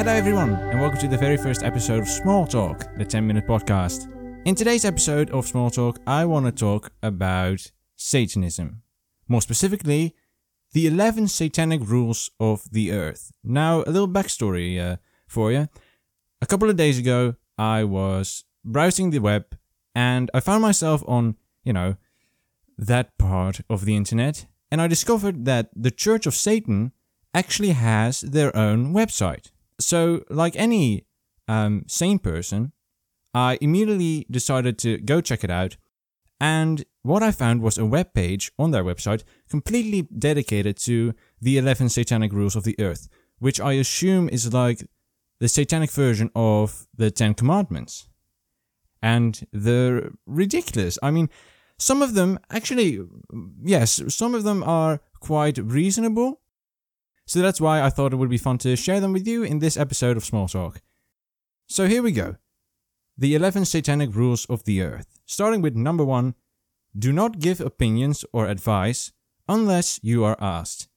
Hello, everyone, and welcome to the very first episode of Small Talk, the 10 minute podcast. In today's episode of Small Talk, I want to talk about Satanism. More specifically, the 11 satanic rules of the earth. Now, a little backstory uh, for you. A couple of days ago, I was browsing the web and I found myself on, you know, that part of the internet, and I discovered that the Church of Satan actually has their own website. So, like any um, sane person, I immediately decided to go check it out. And what I found was a web page on their website completely dedicated to the 11 satanic rules of the earth, which I assume is like the satanic version of the Ten Commandments. And they're ridiculous. I mean, some of them actually, yes, some of them are quite reasonable. So that's why I thought it would be fun to share them with you in this episode of Small Talk. So here we go. The 11 Satanic Rules of the Earth. Starting with number one do not give opinions or advice unless you are asked.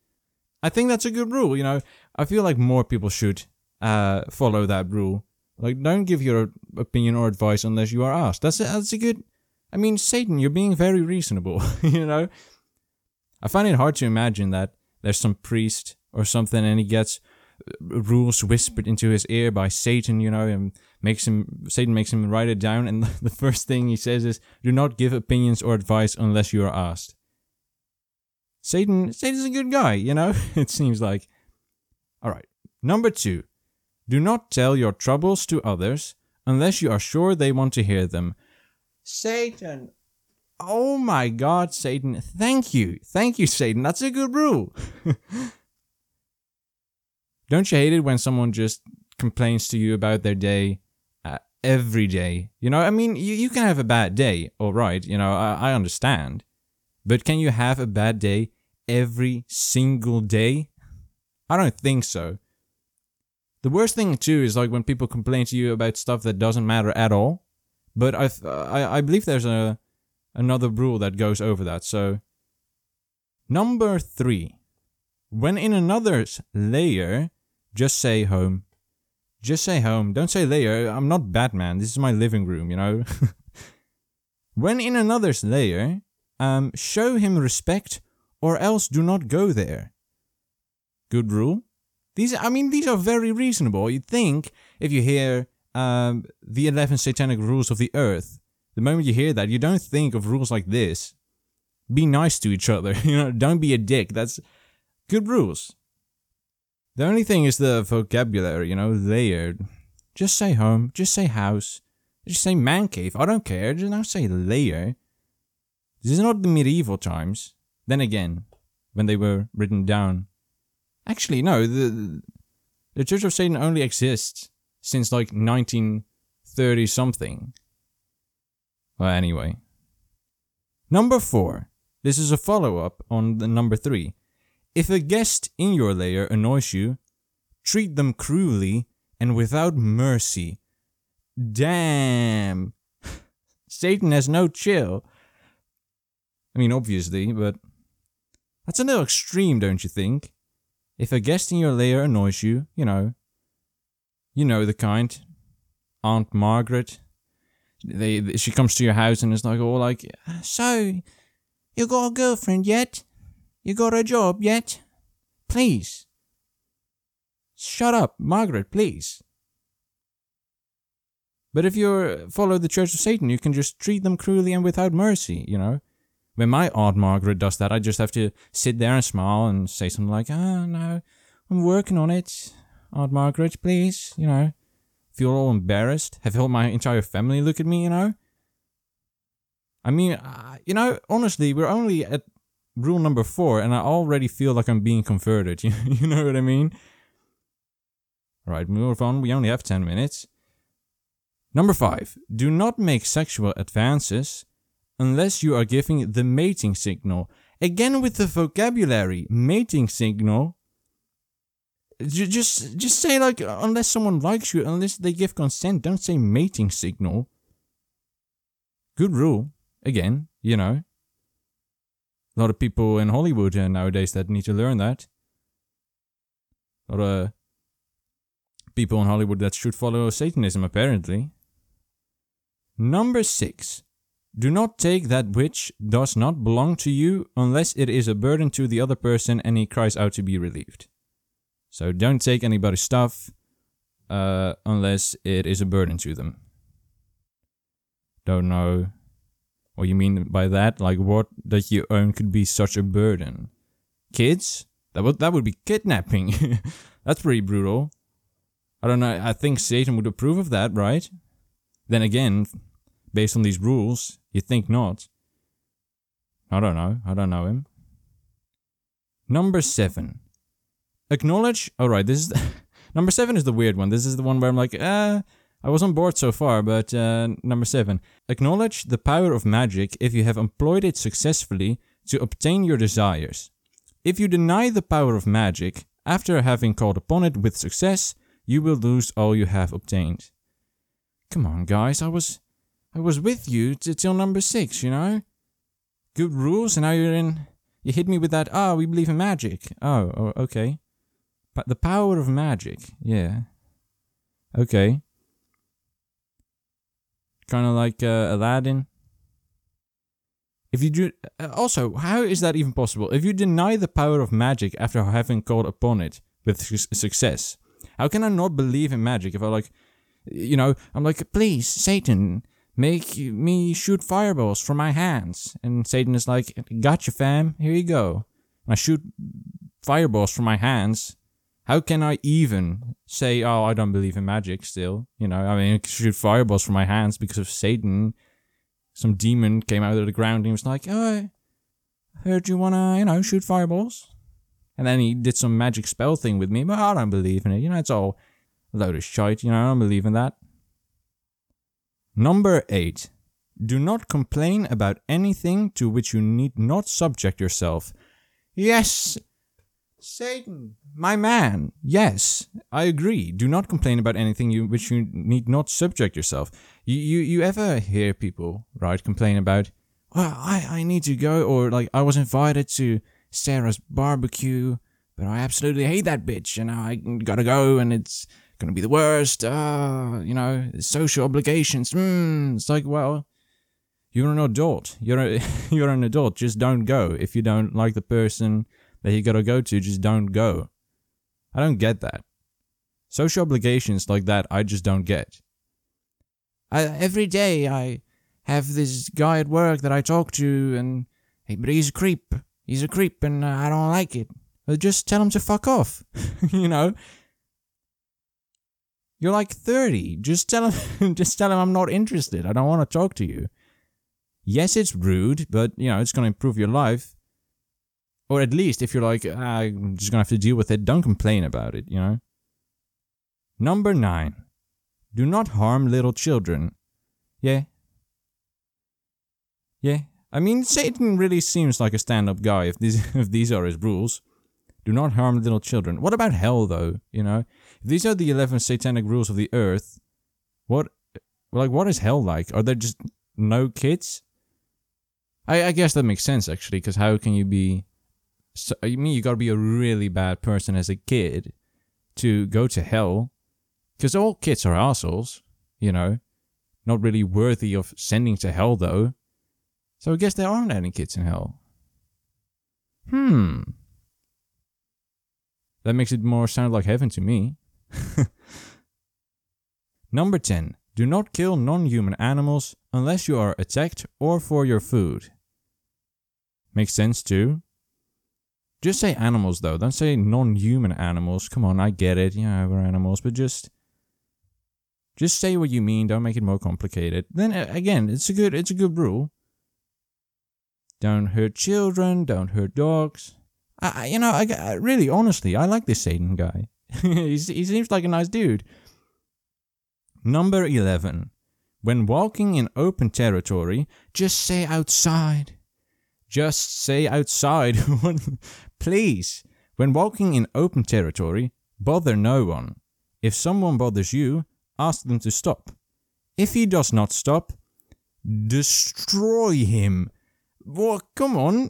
I think that's a good rule, you know. I feel like more people should uh, follow that rule. Like, don't give your opinion or advice unless you are asked. That's a, that's a good. I mean, Satan, you're being very reasonable, you know. I find it hard to imagine that there's some priest or something and he gets uh, rules whispered into his ear by Satan, you know, and makes him Satan makes him write it down and the first thing he says is do not give opinions or advice unless you are asked. Satan Satan's a good guy, you know? it seems like. All right. Number 2. Do not tell your troubles to others unless you are sure they want to hear them. Satan. Oh my god, Satan. Thank you. Thank you, Satan. That's a good rule. Don't you hate it when someone just complains to you about their day uh, every day? You know, I mean, you, you can have a bad day, all right, you know, I, I understand. But can you have a bad day every single day? I don't think so. The worst thing too is like when people complain to you about stuff that doesn't matter at all. But I I I believe there's a another rule that goes over that. So number 3. When in another's lair, just say home. Just say home. Don't say lair. I'm not Batman. This is my living room, you know. when in another's lair, um, show him respect or else do not go there. Good rule. These, I mean, these are very reasonable. You'd think if you hear um, the 11 satanic rules of the earth, the moment you hear that, you don't think of rules like this. Be nice to each other, you know, don't be a dick. That's good rules. The only thing is the vocabulary, you know, layered. Just say home, just say house, just say man cave. I don't care, just don't say lair. This is not the medieval times. Then again, when they were written down. Actually, no, the the Church of Satan only exists since like 1930 something. Well, anyway. Number four. This is a follow up on the number three. If a guest in your lair annoys you, treat them cruelly and without mercy. Damn. Satan has no chill. I mean, obviously, but that's a little extreme, don't you think? If a guest in your lair annoys you, you know, you know the kind. Aunt Margaret. They, she comes to your house and is like, oh, like, so, you got a girlfriend yet? You got a job yet? Please. Shut up, Margaret, please. But if you follow the Church of Satan, you can just treat them cruelly and without mercy, you know? When my Aunt Margaret does that, I just have to sit there and smile and say something like, ah, oh, no, I'm working on it. Aunt Margaret, please, you know? Feel all embarrassed? Have all my entire family look at me, you know? I mean, uh, you know, honestly, we're only at rule number four, and I already feel like I'm being converted. You, you know what I mean? All right, move on. We only have 10 minutes. Number five, do not make sexual advances unless you are giving the mating signal. Again with the vocabulary, mating signal. Just, just say like, unless someone likes you, unless they give consent, don't say mating signal. Good rule. Again, you know a lot of people in Hollywood nowadays that need to learn that. A lot of people in Hollywood that should follow Satanism, apparently. Number six. Do not take that which does not belong to you unless it is a burden to the other person and he cries out to be relieved. So don't take anybody's stuff uh, unless it is a burden to them. Don't know what you mean by that. Like what that you own could be such a burden. Kids? That would that would be kidnapping. That's pretty brutal. I don't know. I think Satan would approve of that, right? Then again, based on these rules, you think not. I don't know. I don't know him. Number seven. Acknowledge. Alright, this is. number seven is the weird one. This is the one where I'm like, uh, I was on board so far, but uh, number seven. Acknowledge the power of magic if you have employed it successfully to obtain your desires. If you deny the power of magic, after having called upon it with success, you will lose all you have obtained. Come on, guys, I was I was with you t- till number six, you know? Good rules, and now you're in. You hit me with that, ah, oh, we believe in magic. Oh, oh, okay. But the power of magic, yeah. Okay. Kind of like uh, Aladdin. If you do. Uh, also, how is that even possible? If you deny the power of magic after having called upon it with su- success, how can I not believe in magic if I like. You know, I'm like, please, Satan, Make me shoot fireballs from my hands. And Satan is like, Gotcha, fam. Here you go. I shoot fireballs from my hands. How can I even say, oh, I don't believe in magic still? You know, I mean, I shoot fireballs from my hands because of Satan. Some demon came out of the ground and he was like, oh, I heard you wanna, you know, shoot fireballs. And then he did some magic spell thing with me, but I don't believe in it. You know, it's all a load of shite. You know, I don't believe in that. Number 8. Do not complain about anything to which you need not subject yourself. Yes, Satan, my man. Yes, I agree. Do not complain about anything you which you need not subject yourself. You you, you ever hear people, right, complain about, well, I, I need to go, or like I was invited to Sarah's barbecue, but I absolutely hate that bitch, and I gotta go, and it's gonna be the worst. Uh, you know, social obligations. Mm, it's like, well, you're an adult. You're a, you're an adult. Just don't go. If you don't like the person that you gotta go to, just don't go. I don't get that. Social obligations like that, I just don't get. I, every day I have this guy at work that I talk to, and hey, but he's a creep. He's a creep, and I don't like it. But just tell him to fuck off. you know, you're like 30. Just tell him just tell him I'm not interested. I don't want to talk to you. Yes, it's rude, but you know, it's to improve your life. Or at least if you're like, ah, I'm just to have to deal with it, don't complain about it, you know? Number 9. Do not harm little children. Yeah. Yeah. I mean, Satan really seems like a stand-up guy if these if these are his rules. Do not harm little children. What about hell though, you know? If these are the 11 satanic rules of the earth, what, like, what is hell like? Are there just no kids? I, I guess that makes sense, actually, because how can you be. So, I mean, you gotta be a really bad person as a kid to go to hell. Because all kids are assholes, you know. Not really worthy of sending to hell, though. So I guess there aren't any kids in hell. Hmm. That makes it more sound like heaven to me. Number 10. Do not kill non human animals unless you are attacked or for your food. Makes sense too. Just say animals though, don't say non human animals. Come on, I get it, yeah, we're animals, but just. Just say what you mean, don't make it more complicated. Then uh, again, it's a good it's a good rule. Don't hurt children, don't hurt dogs. I, you know, I, I really honestly, I like this Satan guy. he seems like a nice dude. Number 11. When walking in open territory, just say outside. Just say outside. Please. When walking in open territory, bother no one. If someone bothers you, ask them to stop. If he does not stop, destroy him. Well, come on.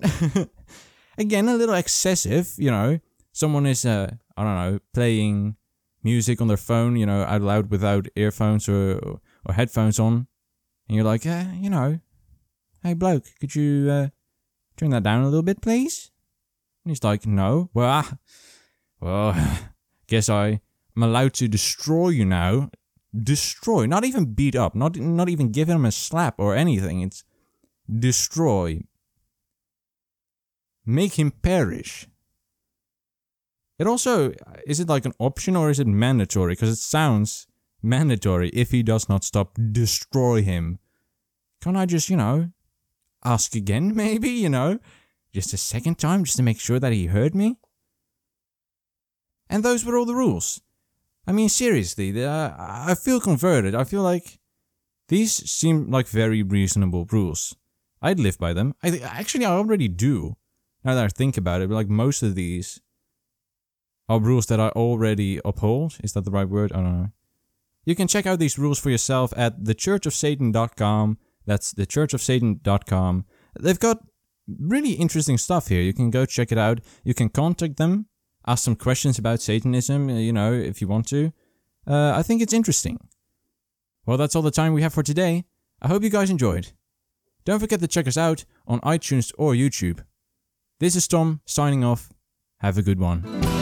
Again, a little excessive, you know. Someone is, uh, I don't know, playing music on their phone, you know, out loud without earphones or or headphones on, and you're like, eh, you know, hey bloke, could you uh, turn that down a little bit, please? And he's like, no. Well, ah, well, guess I am allowed to destroy you now. Destroy, not even beat up, not not even give him a slap or anything. It's destroy. Make him perish. It also is it like an option or is it mandatory? Because it sounds mandatory if he does not stop, destroy him. Can't I just, you know, ask again, maybe, you know? Just a second time, just to make sure that he heard me? And those were all the rules. I mean, seriously, uh, I feel converted. I feel like these seem like very reasonable rules. I'd live by them. I th- actually, I already do. Now that I think about it, like most of these are rules that I already uphold. Is that the right word? I don't know. You can check out these rules for yourself at thechurchofsatan.com. That's thechurchofsatan.com. They've got really interesting stuff here. You can go check it out. You can contact them, ask some questions about Satanism, uh, you know, if you want to. Uh, I think it's interesting. Well, that's all the time we have for today. I hope you guys enjoyed. Don't forget to check us out on iTunes or YouTube. This is Tom signing off. Have a good one.